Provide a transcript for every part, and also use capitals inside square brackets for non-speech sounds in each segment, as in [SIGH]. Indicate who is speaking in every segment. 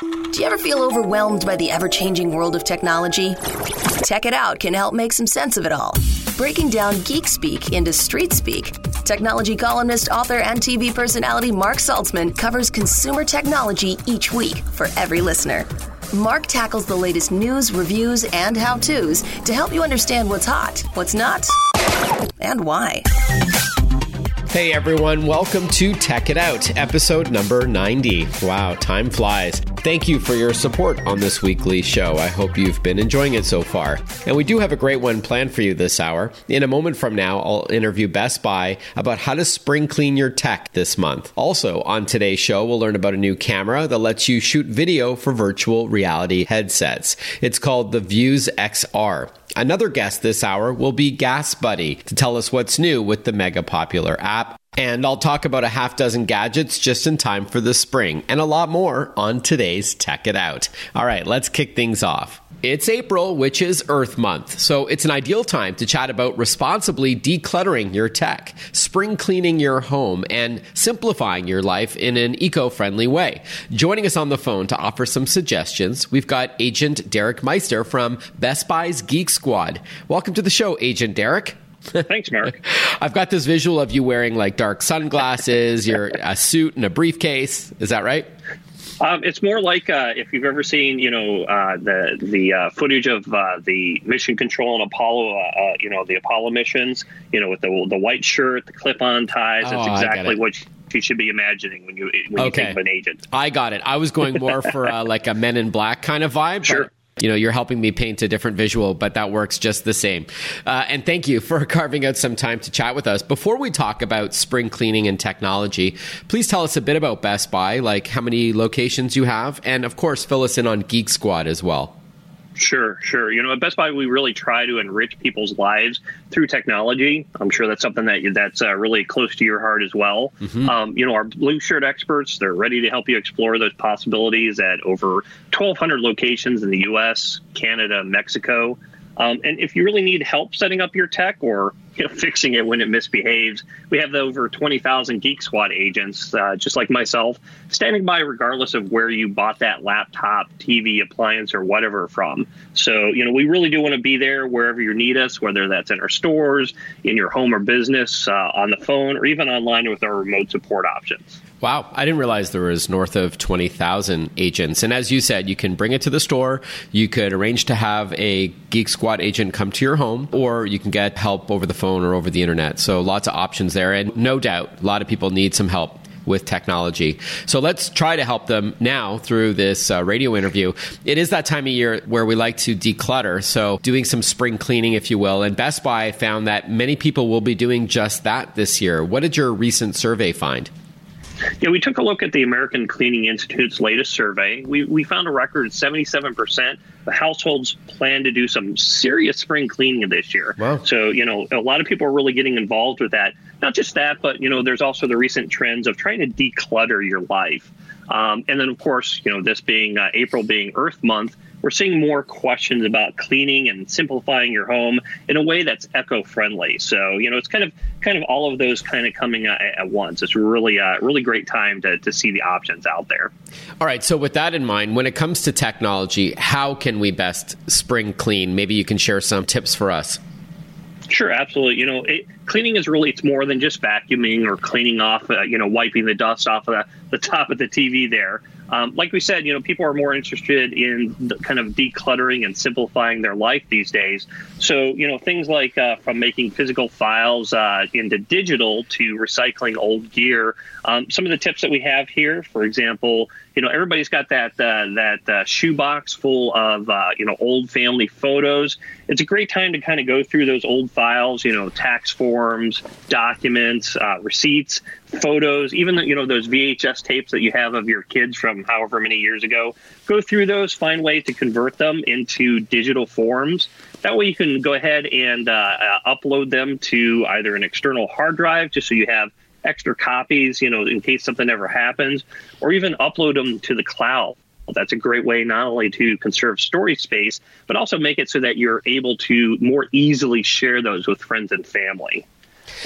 Speaker 1: Do you ever feel overwhelmed by the ever changing world of technology? Tech It Out can help make some sense of it all. Breaking down geek speak into street speak, technology columnist, author, and TV personality Marc Saltzman covers consumer technology each week for every listener. Marc tackles the latest news, reviews, and how to's to help you understand what's hot, what's not, and why.
Speaker 2: Hey everyone, welcome to Tech It Out, episode number 90. Wow, time flies. Thank you for your support on this weekly show. I hope you've been enjoying it so far. And we do have a great one planned for you this hour. In a moment from now, I'll interview Best Buy about how to spring clean your tech this month. Also, on today's show, we'll learn about a new camera that lets you shoot video for virtual reality headsets. It's called the Vuze XR. Another guest this hour will be Gas Buddy to tell us what's new with the mega popular app. And I'll talk about a half dozen gadgets just in time for the spring and a lot more on today's Tech It Out. All right, let's kick things off. It's April, which is Earth Month, so it's an ideal time to chat about responsibly decluttering your tech, spring cleaning your home, and simplifying your life in an eco friendly way. Joining us on the phone to offer some suggestions, we've got Agent Derek Meister from Best Buy's Geek Squad. Welcome to the show, Agent Derek. [LAUGHS]
Speaker 3: Thanks, Marc.
Speaker 2: I've got this visual of you wearing like dark sunglasses, your a suit and a briefcase. Is that right?
Speaker 3: Um, it's more like uh, if you've ever seen, you know, uh, the the uh, footage of uh, the mission control and Apollo, uh, uh, you know, the Apollo missions, you know, with the the white shirt, the clip-on ties. That's
Speaker 2: Oh,
Speaker 3: exactly what you should be imagining when you when you
Speaker 2: Okay.
Speaker 3: think of an agent.
Speaker 2: I got it. I was going more for uh, like a Men in Black kind of vibe.
Speaker 3: Sure.
Speaker 2: You know, you're helping me paint a different visual, but that works just the same. Uh, and thank you for [LAUGHS] carving out some time to chat with us. Before we talk about spring cleaning and technology, please tell us a bit about Best Buy, like how many locations you have, and of course, fill us in on Geek Squad as well.
Speaker 3: Sure, sure. You know, at Best Buy, we really try to enrich people's lives through technology. I'm sure that's something that that's uh, really close to your heart as well. Um, you know, our blue shirt experts, they're ready to help you explore those possibilities at over 1,200 locations in the U.S., Canada, Mexico. Um, and if you really need help setting up your tech or you [LAUGHS] know, fixing it when it misbehaves, we have over 20,000 Geek Squad agents, uh, just like myself, standing by regardless of where you bought that laptop, TV, appliance, or whatever from. So, you know, we really do want to be there wherever you need us, whether that's in our stores, in your home or business, uh, on the phone, or even online with our remote support options.
Speaker 2: Wow, I didn't realize there was north of 20,000 agents. And as you said, you can bring it to the store, you could arrange to have a Geek Squad agent come to your home, or you can get help over the phone or over the internet. So lots of options there. And no doubt, a lot of people need some help with technology. So let's try to help them now through this uh, radio interview. It is that time of year where we like to declutter. So doing some spring cleaning, if you will. And Best Buy found that many people will be doing just that this year. What did your recent survey find?
Speaker 3: Yeah, we took a look at the American Cleaning Institute's latest survey. We, we found a record 77% of households plan to do some serious spring cleaning this year.
Speaker 2: Wow.
Speaker 3: So, you know, a lot of people are really getting involved with that. Not just that, but, you know, there's also the recent trends of trying to declutter your life. Um, and then, of course, you know, this being uh, April being Earth Month, we're seeing more questions about cleaning and simplifying your home in a way that's eco-friendly. So, you know, it's kind of kind of all of those kind of coming uh, at once. It's really a really great time to, to see the options out there.
Speaker 2: All right, so with that in mind, when it comes to technology, how can we best spring clean? Maybe you can share some tips for us.
Speaker 3: Sure, absolutely. You know, it, cleaning is really, it's more than just vacuuming or cleaning off, uh, you know, wiping the dust off of the, the top of the TV there. Um, like we said, you know, people are more interested in kind of decluttering and simplifying their life these days. So, you know, things like uh, from making physical files uh, into digital to recycling old gear. Um, some of the tips that we have here, for example, you know, everybody's got that uh, that uh, shoebox full of uh, you know old family photos. It's a great time to kind of go through those old files, you know, tax forms, documents, uh, receipts, photos, even you know those VHS tapes that you have of your kids from however many years ago. Go through those, find ways to convert them into digital forms. That way, you can go ahead and uh, uh, upload them to either an external hard drive, just so you have extra copies, you know, in case something ever happens, or even upload them to the cloud. That's a great way not only to conserve storage space, but also make it so that you're able to more easily share those with friends and family.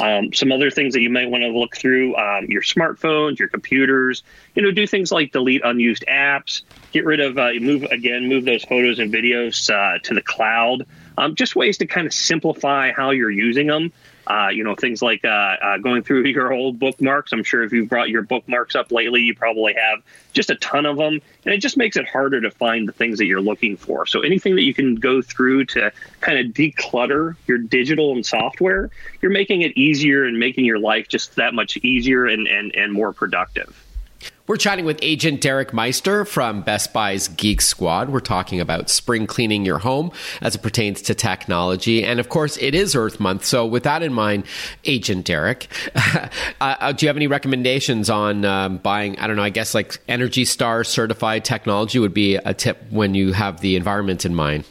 Speaker 3: Um, some other things that you might want to look through um, your smartphones, your computers. You know, do things like delete unused apps, get rid of uh, move again, move those photos and videos uh, to the cloud. Um, just ways to kind of simplify how you're using them. Uh, you know, things like uh, uh, going through [LAUGHS] your old bookmarks. I'm sure if you've brought your bookmarks up lately, you probably have just a ton of them. And it just makes it harder to find the things that you're looking for. So anything that you can go through to kind of declutter your digital and software, you're making it easier and making your life just that much easier and, and, and more productive.
Speaker 2: We're chatting with agent Derek Meister from Best Buy's Geek Squad. We're talking about spring cleaning your home as it pertains to technology. And of course, it is Earth Month. So, with that in mind, Agent Derek, [LAUGHS] uh, uh, do you have any recommendations on um, buying? I don't know, I guess like Energy Star certified technology would be a tip when you have the environment in mind.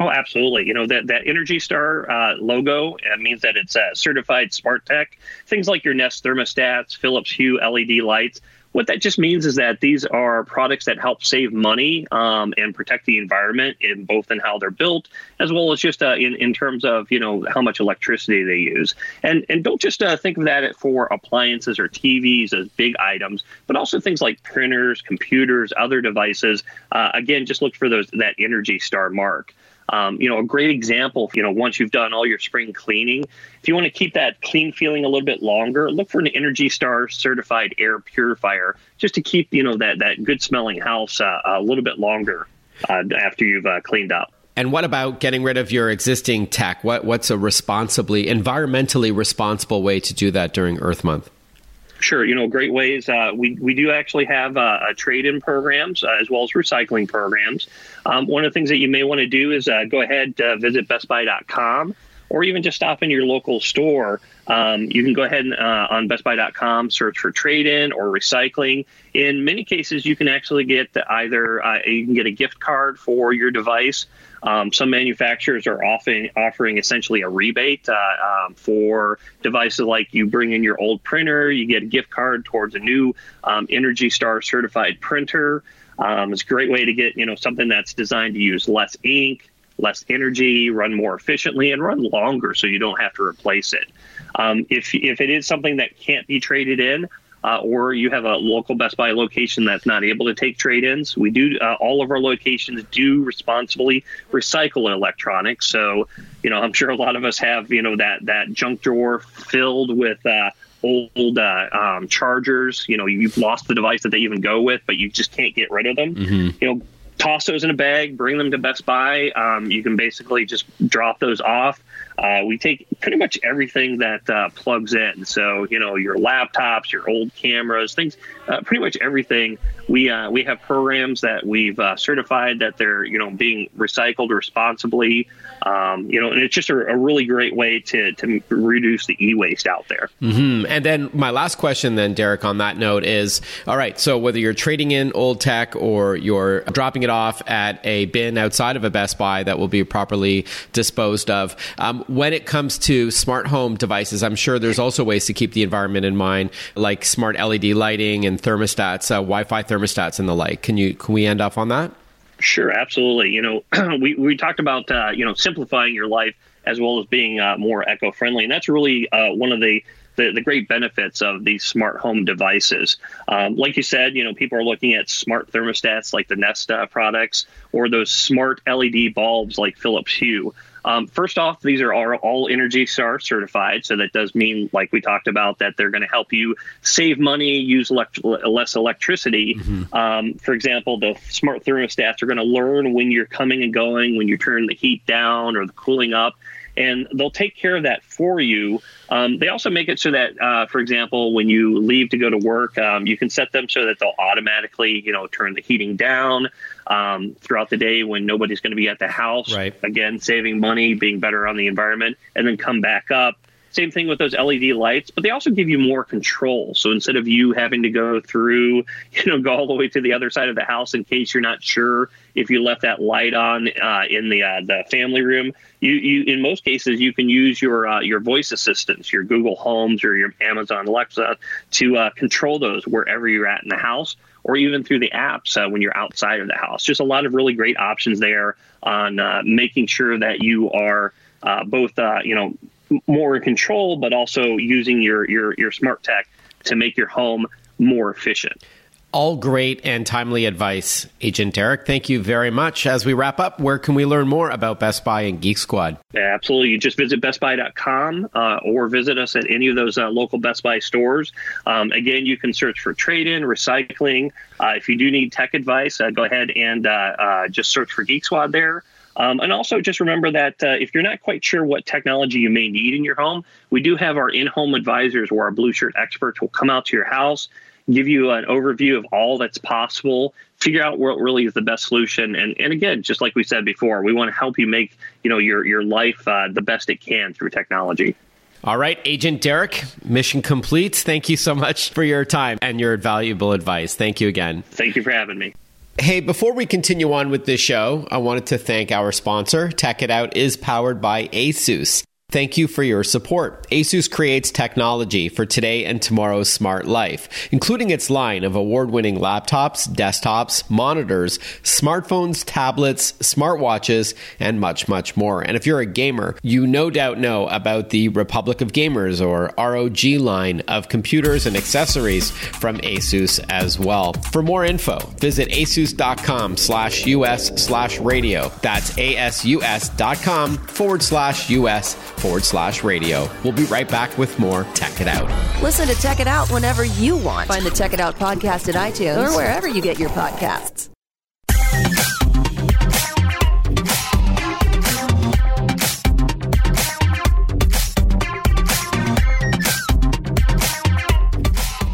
Speaker 3: Oh, absolutely. You know that that Energy Star uh, logo uh, means that it's uh, certified smart tech. Things like your Nest thermostats, Philips Hue LED lights, what that just means is that these are products that help save money um, and protect the environment in both in how they're built as well as just uh, in in terms of you know how much electricity they use. And and don't just uh, think of that for appliances or TVs as big items, but also things like printers, computers, other devices. Uh, again, just look for those that Energy Star mark. Um, you know, a great example, you know, once you've done all your spring cleaning, if you want to keep that clean feeling a little bit longer, look for an Energy Star certified air purifier just to keep, you know, that, that good smelling house uh, a little bit longer uh, after you've uh, cleaned up.
Speaker 2: And what about getting rid of your existing tech? What, what's a responsibly, environmentally responsible way to do that during Earth Month?
Speaker 3: Sure, you know, great ways. Uh, we we do actually have uh, trade-in programs uh, as well as recycling programs. Um, one of the things that you may want to do is uh, go ahead uh, visit BestBuy.com or even just stop in your local store. Um, you can go ahead and uh, on BestBuy.com search for trade-in or recycling. In many cases, you can actually get either uh, you can get a gift card for your device. Um, some manufacturers are often offering essentially a rebate uh, um, for devices like you bring in your old printer, you get a gift card towards a new um, Energy Star certified printer. Um, it's a great way to get you know something that's designed to use less ink, less energy, run more efficiently, and run longer so you don't have to replace it. Um, if, if it is something that can't be traded in, uh, or you have a local Best Buy location that's not able to take trade-ins, we do. Uh, all of our locations do responsibly recycle electronics. So, you know, I'm sure a lot of us have, you know, that that junk drawer filled with. Uh, old uh, um, chargers. You know, you've lost the device that they even go with, but you just can't get rid of them. Mm-hmm. You know, toss those in a bag, bring them to Best Buy. Um, you can basically just drop those off. Uh, we take pretty much everything that uh, plugs in. So, you know, your laptops, your old cameras, things, uh, pretty much everything. We, uh, we have programs that we've uh, certified that they're, you know, being recycled responsibly. Um, you know, and it's just a, a, really great way to, to reduce the e waste out there.
Speaker 2: Mm-hmm. And then my last question, then, Derek, on that note is all right, so whether you're trading in old tech or you're dropping it off at a bin outside of a Best Buy that will be properly disposed of, um, when it comes to smart home devices, I'm sure there's also ways to keep the environment in mind, like smart LED lighting and thermostats, uh, Wi-Fi thermostats, and the like. Can you can we end off on that?
Speaker 3: Sure, absolutely. You know, [CLEARS THROAT] we we talked about uh, you know simplifying your life as well as being uh, more eco-friendly, and that's really uh, one of the the, the, great benefits of these smart home devices. Um, like you said, you know, people are looking at smart thermostats like the Nest products or those smart LED bulbs like Philips Hue. Um, first off, these are all, all Energy Star certified, so that does mean, like we talked about, that they're going to help you save money, use elect- less electricity. Mm-hmm. Um, for example, the smart thermostats are going to learn when you're coming and going, when you turn the heat down or the cooling up and they'll take care of that for you. Um, they also make it so that, uh, for example, when you leave to go to work, um, you can set them so that they'll automatically, you know, turn the heating down um, throughout the day when nobody's going to be at the house.
Speaker 2: Right.
Speaker 3: Again, saving money, being better on the environment, and then come back up. Same thing with those LED lights, but they also give you more control. So instead of you having to go through, [LAUGHS] you know, go all the way to the other side of the house in case you're not sure if you left that light on uh, in the uh, the family room, you, you in most cases you can use your uh, your voice assistants, your Google Homes or your Amazon Alexa, to uh, control those wherever you're at in the house or even through the apps uh, when you're outside of the house. Just a lot of really great options there on uh, making sure that you are both, you know, more in control, but also using your your your smart tech to make your home more efficient.
Speaker 2: All great and timely advice, Agent Derek. Thank you very much. As we wrap up, where can we learn more about Best Buy and Geek Squad?
Speaker 3: Yeah, absolutely. You just visit bestbuy.com uh, or visit us at any of those uh, local Best Buy stores. Um, again, you can search for trade in, recycling. Uh, if you do need tech advice, uh, go ahead and uh, uh, just search for Geek Squad there. Um, and also just remember that uh, if you're not quite sure what technology you may need in your home, we do have our in home advisors where our blue shirt experts will come out to your house give you an overview of all that's possible, figure out what really is the best solution. And, and again, just like we said before, we want to help you make you know your your life uh, the best it can through technology.
Speaker 2: All right, Agent Derek, mission complete. Thank you so much for your time and your valuable advice. Thank you again.
Speaker 3: Thank you for having me.
Speaker 2: Hey, before we continue on with this show, I wanted to thank our sponsor. Tech It Out is powered by Asus. Thank you for your support. Asus creates technology for today and tomorrow's smart life, including its line of award winning laptops, desktops, monitors, smartphones, tablets, smartwatches, and much, much more. And if you're a gamer, you no doubt know about the Republic of Gamers or ROG line of computers and accessories from Asus as well. For more info, visit asus.com slash US slash radio. That's asus.com forward slash US forward slash radio. We'll be right back with more Tech It Out.
Speaker 1: Listen to Tech It Out whenever you want. Find the Tech It Out podcast at iTunes or wherever you get your podcasts.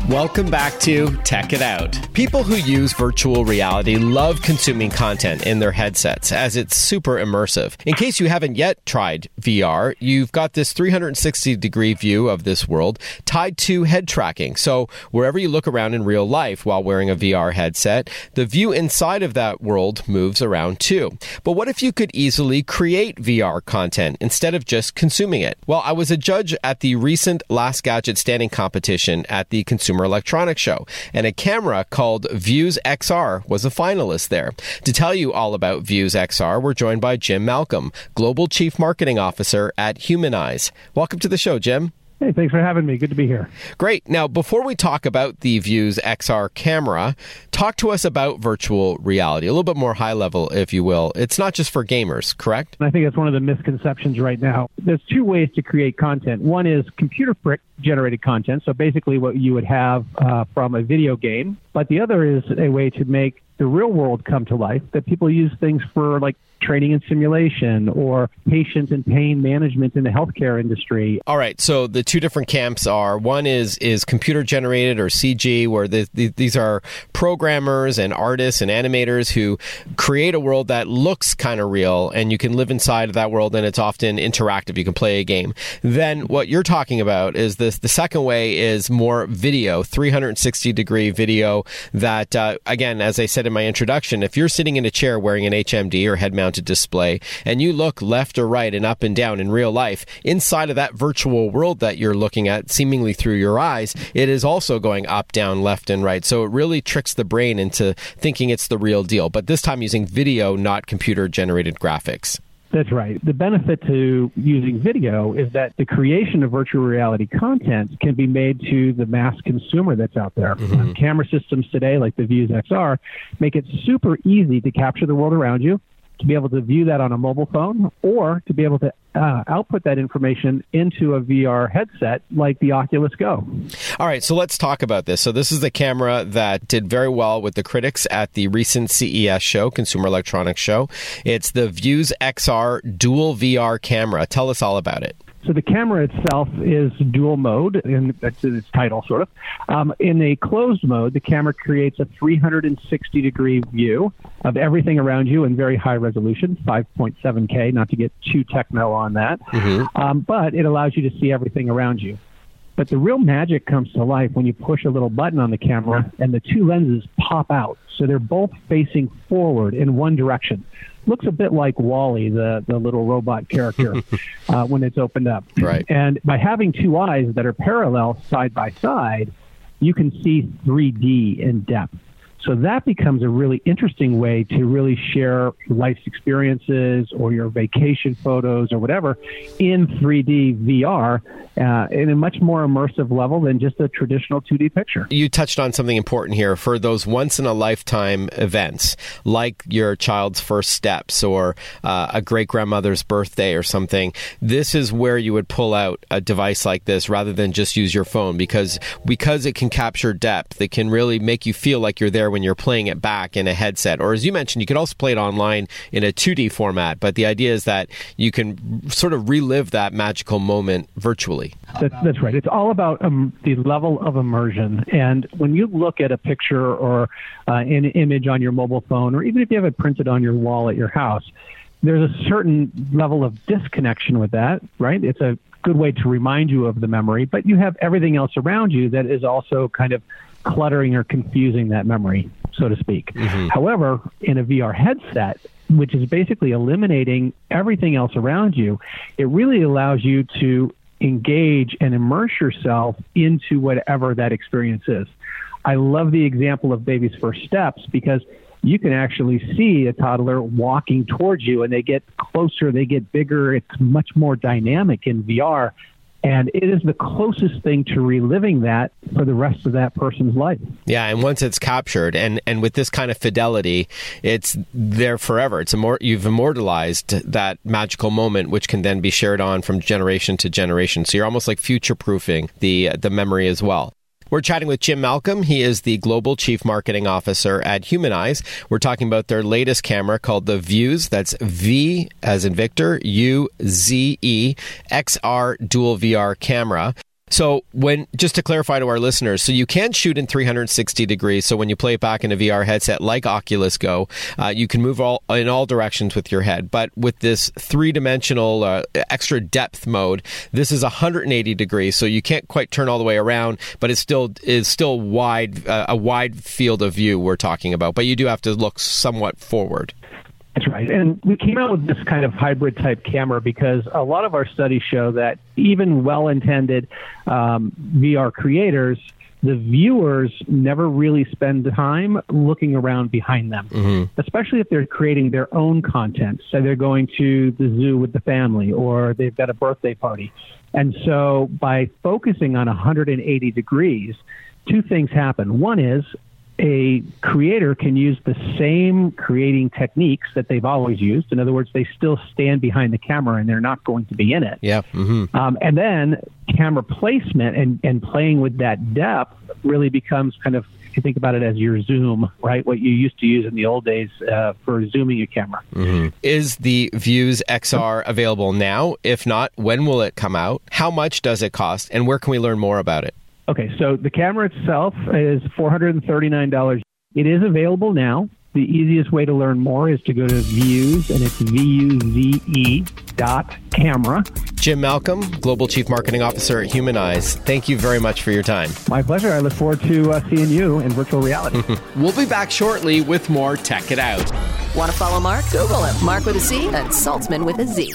Speaker 2: Welcome back to Tech It Out. People who use virtual reality love consuming content in their headsets as it's super immersive. In case you haven't yet tried VR, you've got this 360 degree view of this world tied to head tracking. So wherever you look around in real life while wearing a VR headset, the view inside of that world moves around too. But what if you could easily create VR content instead of just consuming it? Well, I was a judge at the recent Last Gadget Standing competition at the Consumer Electronics Show, and a camera called Vuze XR was a finalist there. To tell you all about Vuze XR, we're joined by Jim Malcolm, Global Chief Marketing Officer at HumanEyes. Welcome to the show, Jim.
Speaker 4: Hey, thanks for having me. Good to be here.
Speaker 2: Great. Now, before we talk about the Vuze XR camera, talk to us about virtual reality, a little bit more high level, if you will. It's not just for gamers, correct?
Speaker 4: I think that's one of the misconceptions right now. There's two ways to create content. One is computer generated content, so basically what you would have uh, from a video game. But the other is a way to make the real world come to life, that people use things for like training and simulation or patient and pain management in the healthcare industry.
Speaker 2: All right, so the two different camps are one is is computer generated or CG where the, the, these are programmers and artists and animators who create a world that looks kind of real and you can live inside of that world and it's often interactive you can play a game. Then what you're talking about is this the second way is more video, 360 degree video that uh, again as I said in my introduction, if you're sitting in a chair wearing an HMD or head mounted display and you look left or right and up and down in real life, inside of that virtual world that you're looking at, seemingly through your eyes, it is also going up, down, left, and right. So it really tricks the brain into thinking it's the real deal, but this time using video, not computer generated graphics.
Speaker 4: That's right. The benefit to using video is that the creation of virtual reality content can be made to the mass consumer that's out there. Mm-hmm. camera systems today, like the Vuze XR, make it super easy to capture the world around you to be able to view that on a mobile phone or to be able to uh, output that information into a VR headset like the Oculus Go.
Speaker 2: All right, so let's talk about this. So, this is the camera that did very well with the critics at the recent CES show, Consumer Electronics Show. It's the Vuze XR Dual VR camera. Tell us all about it.
Speaker 4: So the camera itself is dual mode, and that's in its title, sort of. Um, in a closed mode, the camera creates a 360 degree view of everything around you in very high resolution, 5.7K, not to get too techno on that. Mm-hmm. Um, but it allows you to see everything around you. But the real magic comes to life when you push a little button on the camera and the two lenses pop out. So they're both facing forward in one direction looks a bit like WALL-E, the the little robot character, [LAUGHS] uh, when it's opened up.
Speaker 2: Right.
Speaker 4: And by having two eyes that are parallel side by side, you can see 3D in depth. So that becomes a really interesting way to really share life's experiences or your vacation photos or whatever in 3D VR uh, in a much more immersive level than just a traditional 2D picture.
Speaker 2: You touched on something important here for those once in a lifetime events, like your child's first steps or uh, a great grandmother's birthday or something. This is where you would pull out a device like this rather than just use your phone because because it can capture depth, it can really make you feel like you're there when you're playing it back in a headset. Or as you mentioned, you could also play it online in a 2D format. But the idea is that you can sort of relive that magical moment virtually.
Speaker 4: That's, that's right. It's all about um, the level of immersion. And when you look at a picture or uh, an image on your mobile phone, or even if you have it printed on your wall at your house, there's a certain level of disconnection with that, right? It's a good way to remind you of the memory, but you have everything else around you that is also kind of cluttering or confusing that memory, so to speak. Mm-hmm. However, in a VR headset, which is basically eliminating everything else around you, it really allows you to engage and immerse yourself into whatever that experience is. I love the example of baby's first steps because you can actually see a toddler walking towards you and they get closer, they get bigger. It's much more dynamic in VR. And it is the closest thing to reliving that for the rest of that person's life.
Speaker 2: Yeah, and once it's captured, and, and with this kind of fidelity, it's there forever. It's immor- you've immortalized that magical moment, which can then be shared on from generation to generation. So you're almost like future proofing the uh, the memory as well. We're chatting with Jim Malcolm. He is the Global Chief Marketing Officer at HumanEyes. We're talking about their latest camera called the Vuze. That's V as in Victor, U Z E XR dual VR camera. So when just to clarify to our listeners, so you can shoot in 360 degrees. So when you play it back in a VR headset like Oculus Go, uh, you can move all in all directions with your head. But with this three dimensional uh, extra depth mode, this is 180 degrees. So you can't quite turn all the way around, but it still is still wide uh, a wide field of view we're talking about. But you do have to look somewhat forward.
Speaker 4: That's right. And we came out with this kind of hybrid type camera because a lot of our studies show that even well intended um, VR creators, the viewers never really spend time looking around behind them, mm-hmm. especially if they're creating their own content. So they're going to the zoo with the family or they've got a birthday party. And so by focusing on 180 degrees, two things happen. One is a creator can use the same creating techniques that they've always used. In other words, they still stand behind the camera and they're not going to be in it.
Speaker 2: Yeah. Mm-hmm.
Speaker 4: Um, and then camera placement and, and playing with that depth really becomes kind of, if you think about it as your zoom, right? What you used to use in the old days uh, for zooming your camera.
Speaker 2: Mm-hmm. Is the Vuze XR available now? If not, when will it come out? How much does it cost? And where can we learn more about it?
Speaker 4: Okay, so the camera itself is $439. It is available now. The easiest way to learn more is to go to vuze, and it's V-U-Z-E dot camera.
Speaker 2: Jim Malcolm, Global Chief Marketing Officer at HumanEyes. Thank you very much for your time.
Speaker 4: My pleasure. I look forward to uh, seeing you in virtual reality. [LAUGHS]
Speaker 2: we'll be back shortly with more Tech It Out.
Speaker 1: Want to follow Marc? Google him. Marc with a C and Saltzman with a Z.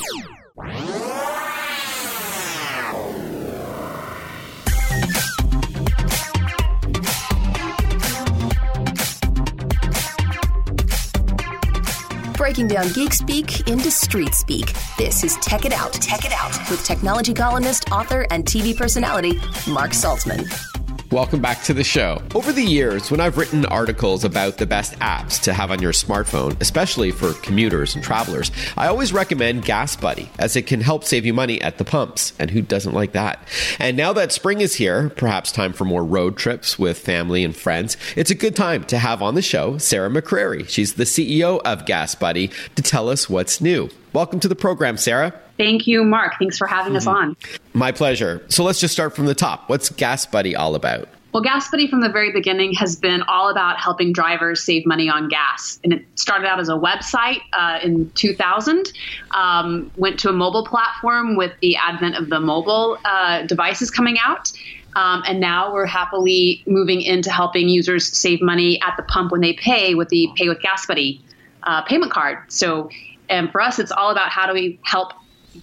Speaker 1: breaking down geek speak into street speak. This is Tech It Out. Tech It Out with technology columnist, author, and TV personality Marc Saltzman.
Speaker 2: Welcome back to the show. Over the years, when I've written articles about the best apps to have on your smartphone, especially for commuters and travelers, I always recommend Gas Buddy, as it can help save you money at the pumps. And who doesn't like that? And now that spring is here, perhaps time for more road trips with family and friends, it's a good time to have on the show Sarah McCrary. She's the CEO of Gas Buddy to tell us what's new. Welcome to the program, Sarah.
Speaker 5: Thank you, Marc. Thanks for having mm-hmm. us on.
Speaker 2: My pleasure. So let's just start from the top. What's Gas Buddy all about?
Speaker 5: Well, Gas Buddy from the very beginning has been all about helping drivers save money on gas. And it started out as a website uh, in 2000, um, went to a mobile platform with the advent of the mobile uh, devices coming out. Um, and now we're happily moving into helping users save money at the pump when they pay with the Pay with Gas Buddy uh, payment card. So, and for us, it's all about how do we help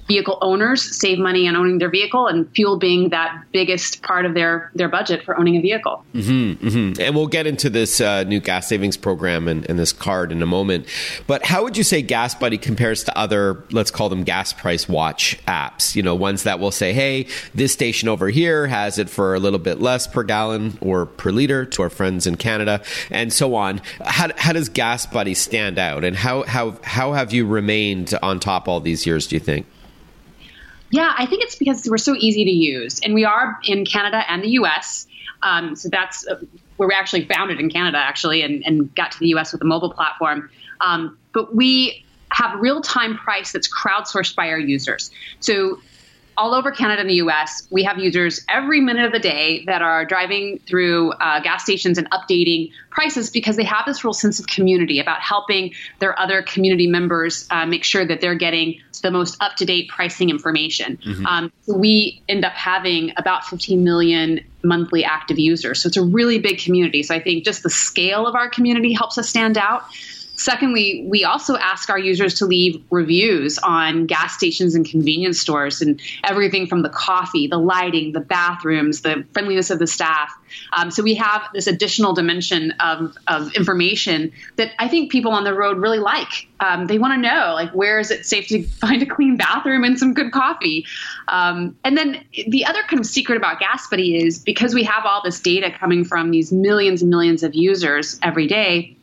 Speaker 5: vehicle owners save money on owning their vehicle, and fuel being that biggest part of their their budget for owning a vehicle.
Speaker 2: Mm-hmm, mm-hmm. And we'll get into this uh, new gas savings program and, and, this card in a moment. But how would you say Gas Buddy compares to other, let's call them gas price watch apps? You know, ones that will say, "Hey, this station over here has it for a little bit less per gallon or per liter." To our friends in Canada, and so on. How, how does Gas Buddy stand out, and how how how have you remained on top all these years? Do you think?
Speaker 5: Yeah, I think it's because we're so easy to use, and we are in Canada and the U.S. Um, so that's uh, where we actually founded in Canada, actually, and, and, got to the U.S. with a mobile platform. Um, but we have real time price that's crowdsourced by our users. So all over Canada and the US, we have users every minute of the day that are driving through uh, gas stations and updating prices because they have this real sense of community about helping their other community members uh, make sure that they're getting the most up to date pricing information. Mm-hmm. Um, so we end up having about 15 million monthly active users. So it's a really big community. So I think just the scale of our community helps us stand out. Secondly, we also ask our users to leave reviews on gas stations and convenience stores and everything from the coffee, the lighting, the bathrooms, the friendliness of the staff. Um, so we have this additional dimension of, of information that I think people on the road really like. Um, they want to know, like, where is it safe to find a clean bathroom and some good coffee? Um, and then the other kind of secret about Gas Buddy is because we have all this data coming from these millions and millions of users every day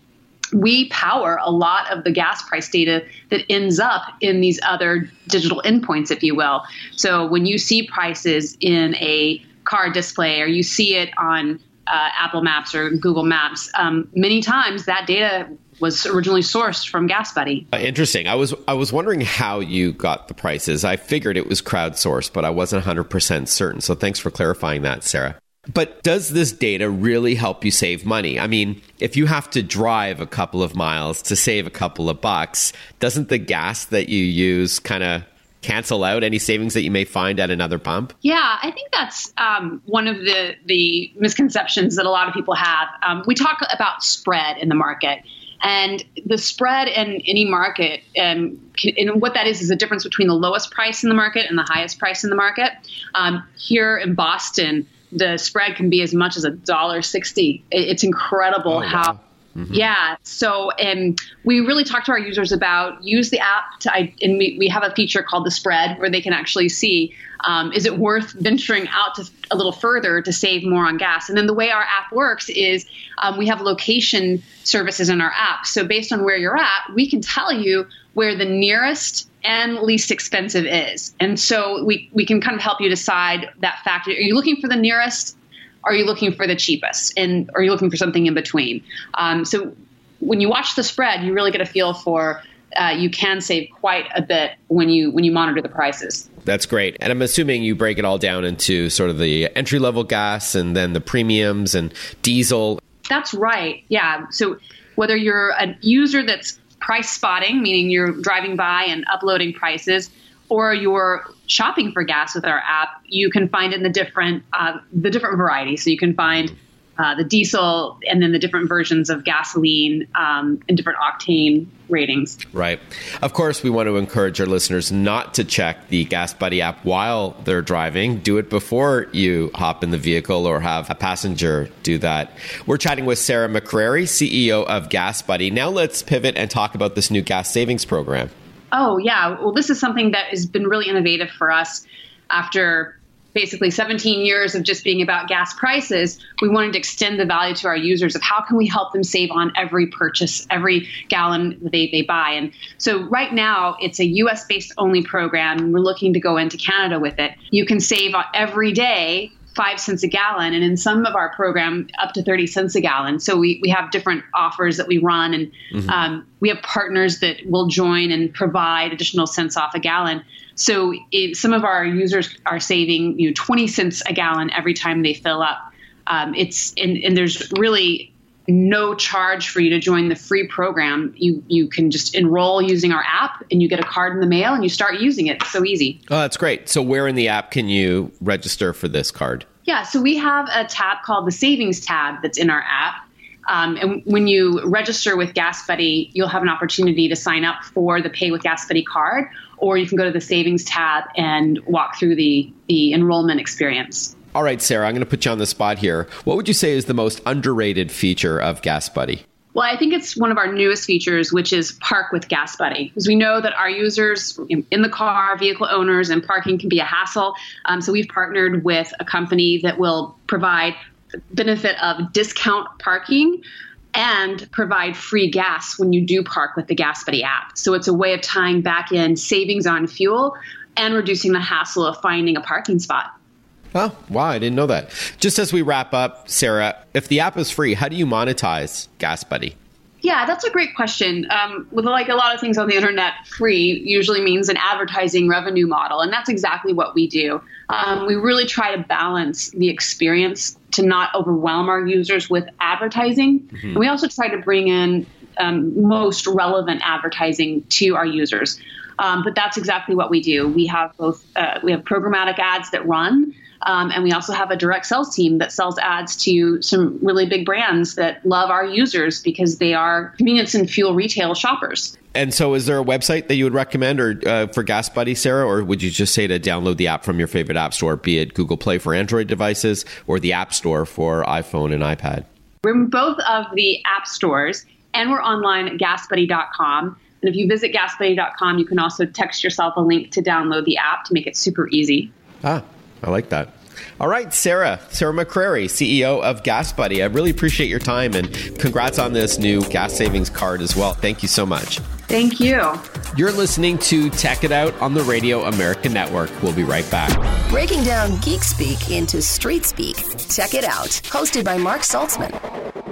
Speaker 5: we power a lot of the gas price data that ends up in these other digital endpoints, if you will. So when you see prices in a car display or you see it on uh, Apple Maps or Google Maps, um, many times that data was originally sourced from GasBuddy.
Speaker 2: Uh, interesting. I was I was wondering how you got the prices. I figured it was crowdsourced, but I wasn't 100% certain. So thanks for clarifying that, Sarah. But does this data really help you save money? I mean, if you have to drive a couple of miles to save a couple of bucks, doesn't the gas that you use kind of cancel out any savings that you may find at another pump?
Speaker 5: Yeah, I think that's um, one of the the misconceptions that a lot of people have. Um, we talk about spread in the market. And the spread in any market, um, and what that is, is the difference between the lowest price in the market and the highest price in the market. Um, here in Boston, the spread can be as much as a dollar sixty. It's incredible oh, how. Wow. Mm-hmm. Yeah. So, and we really talk to our users about use the app to, and we, we have a feature called the spread where they can actually see um, is it worth venturing out to a little further to save more on gas? And then the way our app works is um, we have location services in our app. So based on where you're at, we can tell you where the nearest and least expensive is. And so we, we can kind of help you decide that factor. Are you looking for the nearest? Are you looking for the cheapest? And are you looking for something in between? Um, so when you watch the spread, you really get a feel for uh, you can save quite a bit when you when you monitor the prices.
Speaker 2: That's great. And I'm assuming you break it all down into sort of the entry level gas and then the premiums and diesel.
Speaker 5: That's right. Yeah. So whether you're a user that's price spotting, meaning you're driving by and uploading prices, or you're shopping for gas with our app, you can find in the different uh, the different varieties. So you can find uh, the diesel and then the different versions of gasoline um, and different octane ratings.
Speaker 2: Right. Of course, we want to encourage our listeners not to check the Gas Buddy app while they're driving. Do it before you hop in the vehicle or have a passenger do that. We're chatting with Sarah McCrary, CEO of Gas Buddy. Now let's pivot and talk about this new gas savings program.
Speaker 5: Oh, yeah. Well, this is something that has been really innovative for us after basically 17 years of just being about gas prices, we wanted to extend the value to our users of how can we help them save on every purchase, every gallon they, they buy. And so right now, it's a US based only program. We're looking to go into Canada with it. You can save every day five cents a gallon, and in some of our program, up to 30 cents a gallon. So we, we have different offers that we run, and mm-hmm. um, we have partners that will join and provide additional cents off a gallon. So some of our users are saving you know 20 cents a gallon every time they fill up. Um, it's and, and there's really no charge for you to join the free program. You you can just enroll using our app, and you get a card in the mail, and you start using it. It's so easy.
Speaker 2: Oh, that's great. So where in the app can you register for this card?
Speaker 5: Yeah, so we have a tab called the Savings tab that's in our app. Um, and when you register with GasBuddy, you'll have an opportunity to sign up for the Pay with GasBuddy card, or you can go to the Savings tab and walk through the, the enrollment experience.
Speaker 2: All right, Sarah, I'm going to put you on the spot here. What would you say is the most underrated feature of GasBuddy?
Speaker 5: Well, I think it's one of our newest features, which is Park with GasBuddy, because we know that our users in the car, vehicle owners, and parking can be a hassle. Um, so we've partnered with a company that will provide benefit of discount parking and provide free gas when you do park with the GasBuddy app. So it's a way of tying back in savings on fuel and reducing the hassle of finding a parking spot.
Speaker 2: Oh, wow, I didn't know that. Just as we wrap up, Sarah, if the app is free, how do you monetize GasBuddy?
Speaker 5: Yeah, that's a great question. Um, with like a lot of things on the internet, free usually means an advertising revenue model, and that's exactly what we do. Um, we really try to balance the experience to not overwhelm our users with advertising. Mm-hmm. And we also try to bring in um, most relevant advertising to our users. Um, but that's exactly what we do. We have both uh, we have programmatic ads that run, um, and we also have a direct sales team that sells ads to some really big brands that love our users because they are convenience and fuel retail shoppers.
Speaker 2: And so, is there a website that you would recommend, or uh, for GasBuddy, Sarah, or would you just say to download the app from your favorite app store, be it Google Play for Android devices or the App Store for iPhone and iPad?
Speaker 5: We're in both of the app stores, and we're online at gasbuddy.com. And if you visit gasbuddy.com, you can also text yourself a link to download the app to make it super easy.
Speaker 2: Ah, I like that. All right, Sarah, Sarah McCrary, CEO of GasBuddy. I really appreciate your time and congrats on this new gas savings card as well. Thank you so much.
Speaker 5: Thank you.
Speaker 2: You're listening to Tech It Out on the Radio America Network. We'll be right back.
Speaker 1: Breaking down geek speak into street speak. Tech It Out, hosted by Marc Saltzman.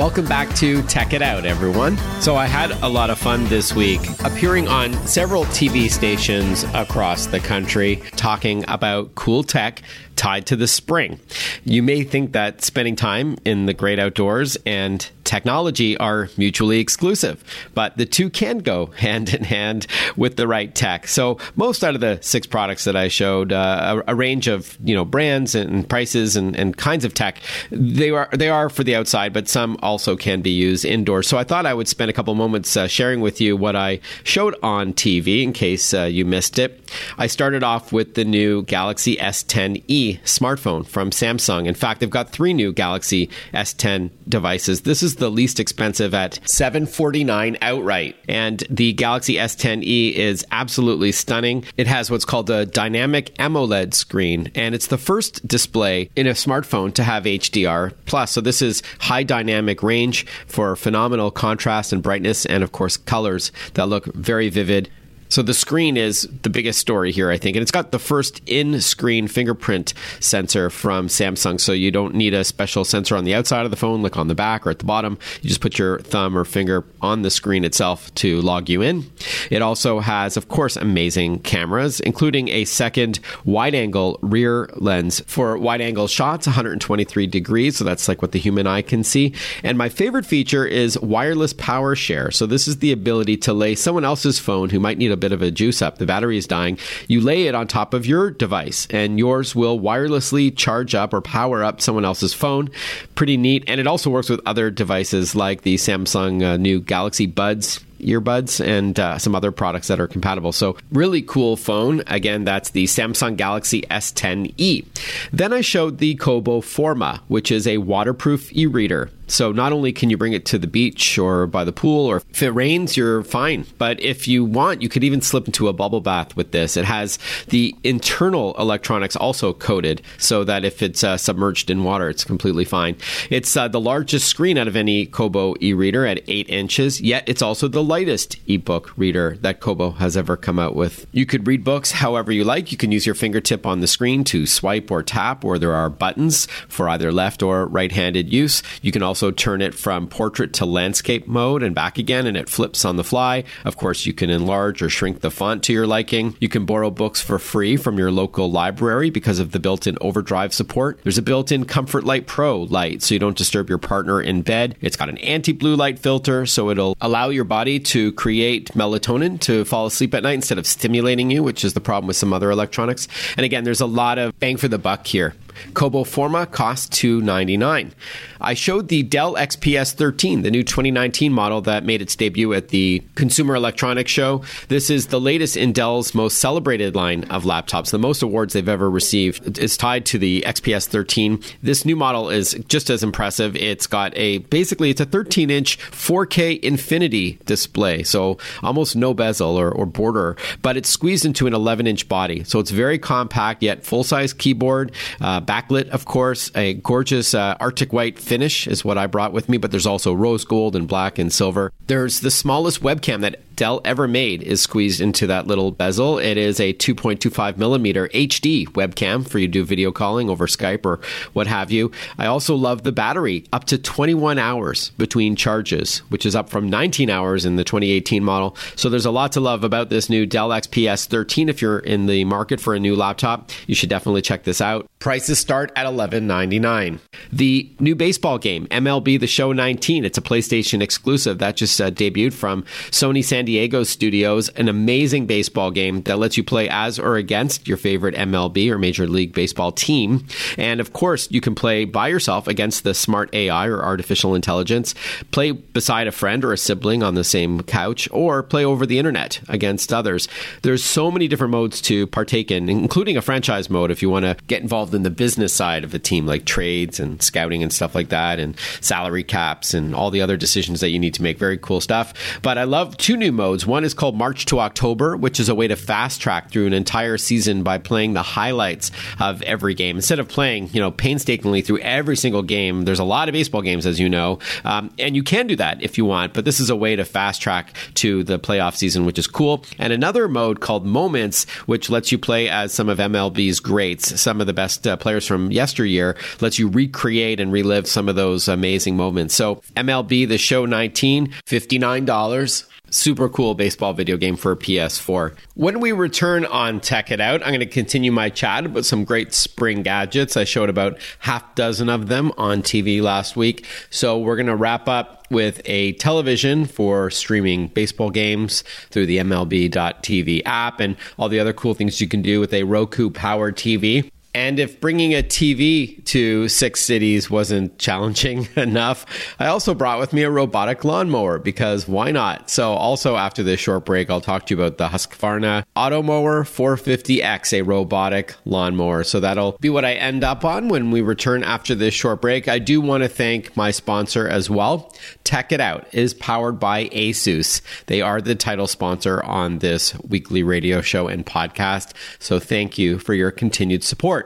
Speaker 2: Welcome back to Tech It Out, everyone. So, I had a lot of fun this week appearing on several TV stations across the country talking about cool tech tied to the spring. You may think that spending time in the great outdoors and technology are mutually exclusive, but the two can go [LAUGHS] hand in hand with the right tech. So most out of the six products that I showed, uh, a, a, range of you know brands and prices and, and kinds of tech, they are they are for the outside, but some also can be used indoors. So I thought I would spend a couple moments uh, sharing with you what I showed on TV in case uh, you missed it. I started off with the new Galaxy S10e smartphone from Samsung. In fact, they've got three new Galaxy S10 devices. This is the least expensive at 749 outright. And the Galaxy S10e is absolutely stunning. It has what's called a dynamic AMOLED screen, and it's the first display in a smartphone to have HDR plus. So this is high dynamic range for phenomenal contrast and brightness, and of course colors that look very vivid. So the screen is the biggest story here, I think. And it's got the first in screen fingerprint sensor from Samsung. So you don't need a special sensor on the outside of the phone, like on the back or at the bottom. You just put your thumb or finger on the screen itself to log you in. It also has, of course, amazing cameras, including a second wide angle rear lens for wide angle shots, 123 degrees. So that's like what the human eye can see. And my favorite feature is wireless power share. So this is the ability to lay someone else's phone who might need a bit of a juice up, the battery is dying, you lay it on top of your device and yours will wirelessly charge up or power up someone else's phone. Pretty neat. And it also works with other devices like the Samsung uh, new Galaxy Buds earbuds and uh, some other products that are compatible. So, really cool phone. Again, that's the Samsung Galaxy S10e. Then I showed the Kobo Forma, which is a waterproof e reader. So not only can you bring it to the beach or by the pool, or if it rains, you're fine. But if you want, you could even slip into a bubble bath with this. It has the internal electronics also coated so that if it's uh, submerged in water, it's completely fine. It's uh, the largest screen out of any Kobo e reader at 8 inches, yet it's also the lightest ebook reader that Kobo has ever come out with. You could read books however you like. You can use your fingertip on the screen to swipe or tap, or there are buttons for either left or right handed use. You can also also turn it from portrait to landscape mode and back again, and it flips on the fly. Of course, you can enlarge or shrink the font to your liking. You can borrow books for free from your local library because of the built in overdrive support. There's a built in Comfort Light Pro light so you don't disturb your partner in bed. It's got an anti blue light filter so it'll allow your body to create melatonin to fall asleep at night instead of stimulating you, which is the problem with some other electronics. And again, there's a lot of bang for the buck here. Kobo Forma costs 299. I showed the Dell XPS 13, the new 2019 model that made its debut at the Consumer Electronics Show. This is the latest in Dell's most celebrated line of laptops. The most awards they've ever received is tied to the XPS 13. This new model is just as impressive. It's got a basically it's a 13 inch 4K Infinity display, so almost no bezel or, or border, but it's squeezed into an 11 inch body. So it's very compact yet full size keyboard. Uh, backlit, of course, a gorgeous uh, Arctic white finish is what I brought with me, but there's also rose gold and black and silver. There's the smallest webcam that Dell ever made is squeezed into that little bezel. It is a 2.25 millimeter HD webcam for you to do video calling over Skype or what have you. I also love the battery, up to 21 hours between charges, which is up from 19 hours in the 2018 model. So there's a lot to love about this new Dell XPS 13. If you're in the market for a new laptop, you should definitely check this out. Prices start at $11.99. The new baseball game, MLB The Show 19, it's a PlayStation exclusive that just uh, debuted from Sony San studios, an amazing baseball game that lets you play as or against your favorite MLB or Major League Baseball team. And of course, you can play by yourself against the smart AI or artificial intelligence, play beside a friend or a sibling on the same couch, or play over the internet against others. There's so many different modes to partake in, including a franchise mode if you want to get involved in the business side of the team, like trades and scouting and stuff like that, and salary caps and all the other decisions that you need to make. Very cool stuff. But I love two new modes. One is called March to October, which is a way to fast track through an entire season by playing the highlights of every game instead of playing, you know, painstakingly through every single game. There's a lot of baseball games, as you know, um, and you can do that if you want. But this is a way to fast track to the playoff season, which is cool. And another mode called Moments, which lets you play as some of MLB's greats, some of the best uh, players from yesteryear, lets you recreate and relive some of those amazing moments. So MLB The Show 19, $59 super cool baseball video game for PS4. When we return on Tech It Out, I'm going to continue my chat about some great spring gadgets. I showed about half dozen of them on TV last week. So we're going to wrap up with a television for streaming baseball games through the MLB.TV app and all the other cool things you can do with a Roku powered TV. And if bringing a TV to six cities wasn't [LAUGHS] challenging enough, I also brought with me a robotic lawnmower because why not? So, also after this short break, I'll talk to you about the Husqvarna Automower 450X, a robotic lawnmower. So, that'll be what I end up on when we return after this short break. I do want to thank my sponsor as well. Tech It Out is powered by Asus. They are the title sponsor on this weekly radio show and podcast. So, thank you for your continued support.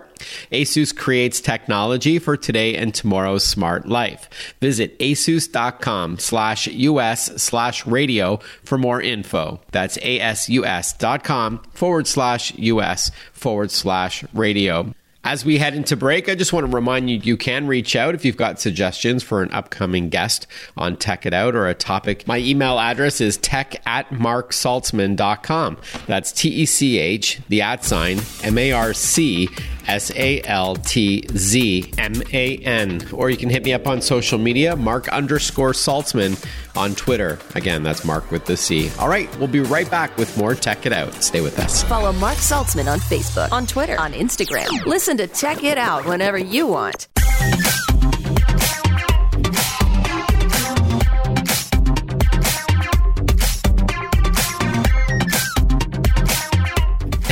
Speaker 2: Asus creates technology for today and tomorrow's smart life. Visit asus.com slash us slash radio for more info. That's asus.com forward slash us forward slash radio. As we head into break, I just want to remind you you can reach out if you've got suggestions for an upcoming guest on Tech It Out or a topic. My email address is tech at marcsaltzman.com. That's T E C H, the at sign, M A R C S A L T Z M A N. Or you can hit me up on social media, Marc underscore Saltzman on Twitter. Again, that's Marc with the C. All right, we'll be right back with more Tech It Out. Stay with us.
Speaker 1: Follow Marc Saltzman on Facebook, on Twitter, on Instagram. Listen to Tech It Out whenever you want.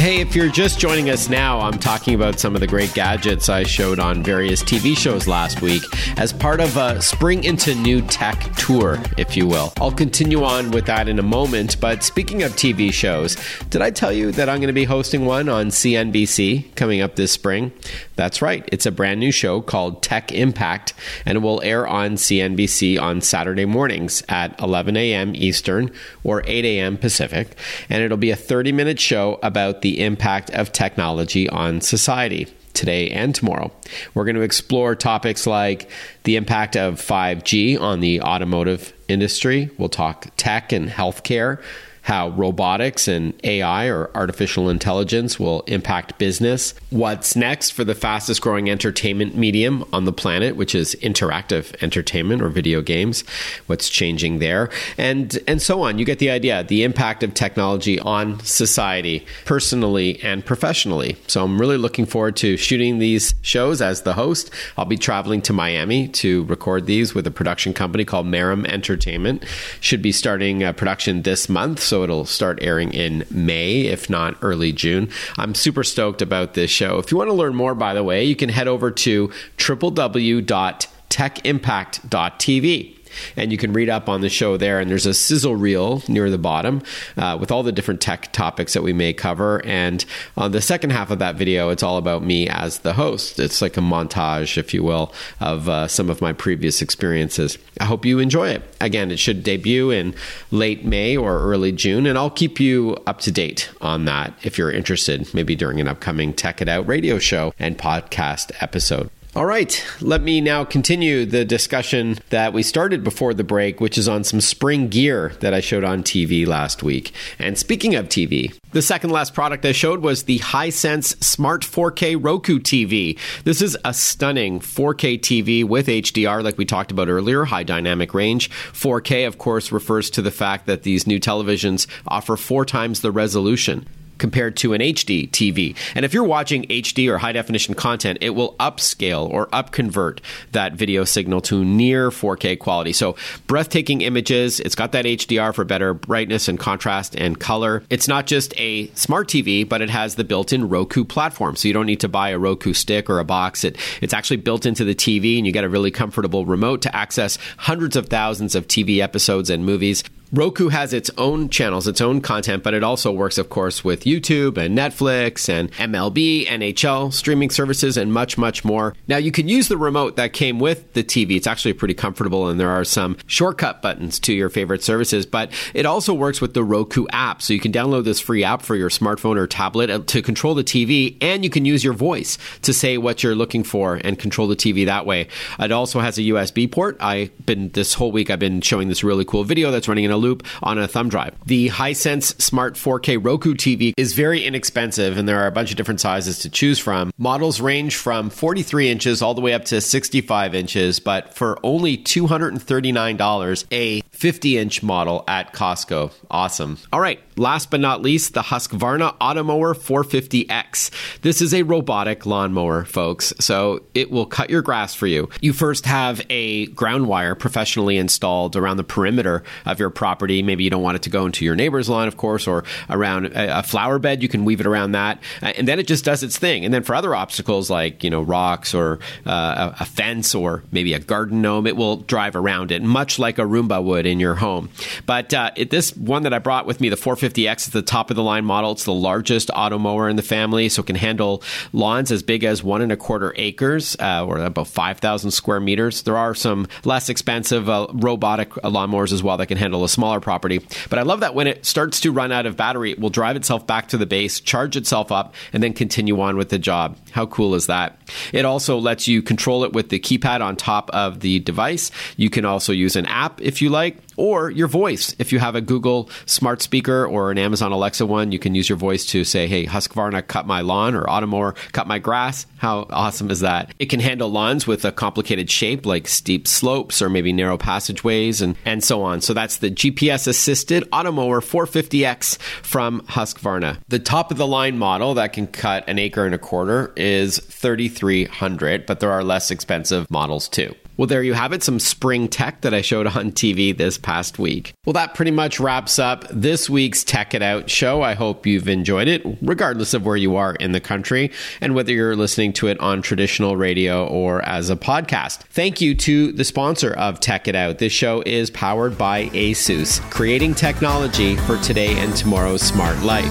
Speaker 2: Hey, if you're just joining us now, I'm talking about some of the great gadgets I showed on various TV shows last week as part of a Spring into New Tech tour, if you will. I'll continue on with that in a moment, but speaking of TV shows, did I tell you that I'm going to be hosting one on CNBC coming up this spring? That's right, it's a brand new show called Tech Impact, and it will air on CNBC on Saturday mornings at 11 a.m. Eastern or 8 a.m. Pacific, and it'll be a 30 minute show about the impact of technology on society. today and tomorrow. We're going to explore topics like the impact of 5G on the automotive industry. We'll talk tech and healthcare how robotics and AI or artificial intelligence will impact business. What's next for the fastest growing entertainment medium on the planet, which is interactive entertainment or video games. What's changing there? And and so on. You get the idea. The impact of technology on society, personally and professionally. So I'm really looking forward to shooting these shows as the host. I'll be traveling to Miami to record these with a production company called Marum Entertainment. Should be starting uh, production this month so it'll start airing in May, if not early June. I'm super stoked about this show. If you want to learn more, by the way, you can head over to www.techimpact.tv and you can read up on the show there. And there's a sizzle reel near the bottom uh, with all the different tech topics that we may cover. And on the second half of that video, it's all about me as the host. It's like a montage, if you will, of uh, some of my previous experiences. I hope you enjoy it. Again, it should debut in late May or early June, and I'll keep you up to date on that if you're interested, maybe during an upcoming Tech It Out radio show and podcast episode. All right, let me now continue the discussion that we started before the break, which is on some spring gear that I showed on TV last week. And speaking of TV, the second last product I showed was the Hisense Smart 4K Roku TV. This is a stunning 4K TV with HDR, like we talked about earlier, high dynamic range. 4K, of course, refers to the fact that these new televisions offer four times the resolution compared to an HD TV. And if you're watching HD or high definition content, it will upscale or upconvert that video signal to near 4K quality. So breathtaking images. It's got that HDR for better brightness and contrast and color. It's not just a smart TV, but it has the built-in Roku platform. So you don't need to buy a Roku stick or a box. It, it's actually built into the TV and you get a really comfortable remote to access hundreds of thousands of TV episodes and movies. Roku has its own channels, its own content, but it also works, of course, with YouTube and Netflix and MLB, NHL, streaming services, and much, much more. Now, you can use the remote that came with the TV. It's actually pretty comfortable, and there are some shortcut buttons to your favorite services, but it also works with the Roku app. So you can download this free app for your smartphone or tablet uh, to control the TV, and you can use your voice to say what you're looking for and control the TV that way. It also has a USB port. I've been, this whole week, I've been showing this really cool video that's running in a loop on a thumb drive. The Hisense Smart 4K Roku TV is very inexpensive, and there are a bunch of different sizes to choose from. Models range from 43 inches all the way up to 65 inches, but for only $239, a 50 inch model at Costco. Awesome. All right, last but not least, the Husqvarna Automower 450X. This is a robotic lawnmower, folks, so it will cut your grass for you. You first have a ground wire professionally installed around the perimeter of your property. Maybe you don't want it to go into your neighbor's lawn, of course, or around a, flower bed. You can weave it around that, uh, and then it just does its thing. And then for other obstacles like you know rocks or uh, a, fence or maybe a garden gnome, it will drive around it, much like a Roomba would in your home. But uh, it, this one that I brought with me, the 450X, is the top of the line model. It's the largest auto mower in the family, so it can handle lawns as big as one and a quarter acres, uh, or about 5,000 square meters. There are some less expensive uh, robotic lawnmowers as well that can handle a smaller property. But I love that when it starts to run out of battery, it will drive itself back to the base, charge itself up, and then continue on with the job. How cool is that? It also lets you control it with the keypad on top of the device. You can also use an app if you like, or your voice. If you have a Google smart speaker or an Amazon Alexa one, you can use your voice to say, Hey, Husqvarna, cut my lawn, or Automower, cut my grass. How awesome is that? It can handle lawns with a complicated shape like steep slopes or maybe narrow passageways and, and so on. So that's the GPS assisted Automower 450X from Husqvarna. The top of the line model that can cut an acre and a quarter is 3300 but there are less expensive models too. Well, there you have it, some spring tech that I showed on TV this past week. Well, that pretty much wraps up this week's Tech It Out show. I hope you've enjoyed it, regardless of where you are in the country and whether you're listening to it on traditional radio or as a podcast. Thank you to the sponsor of Tech It Out. This show is powered by Asus, creating technology for today and tomorrow's smart life.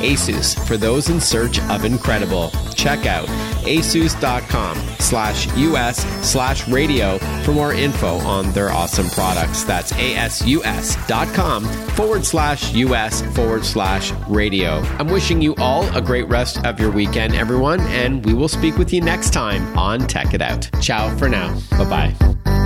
Speaker 2: Asus, for those in search of incredible. Check out asus.com slash us slash radio for more info on their awesome products. That's ASUS.com forward slash US forward slash radio. I'm wishing you all a great rest of your weekend, everyone, and we will speak with you next time on Tech It Out. Ciao for now. Bye bye.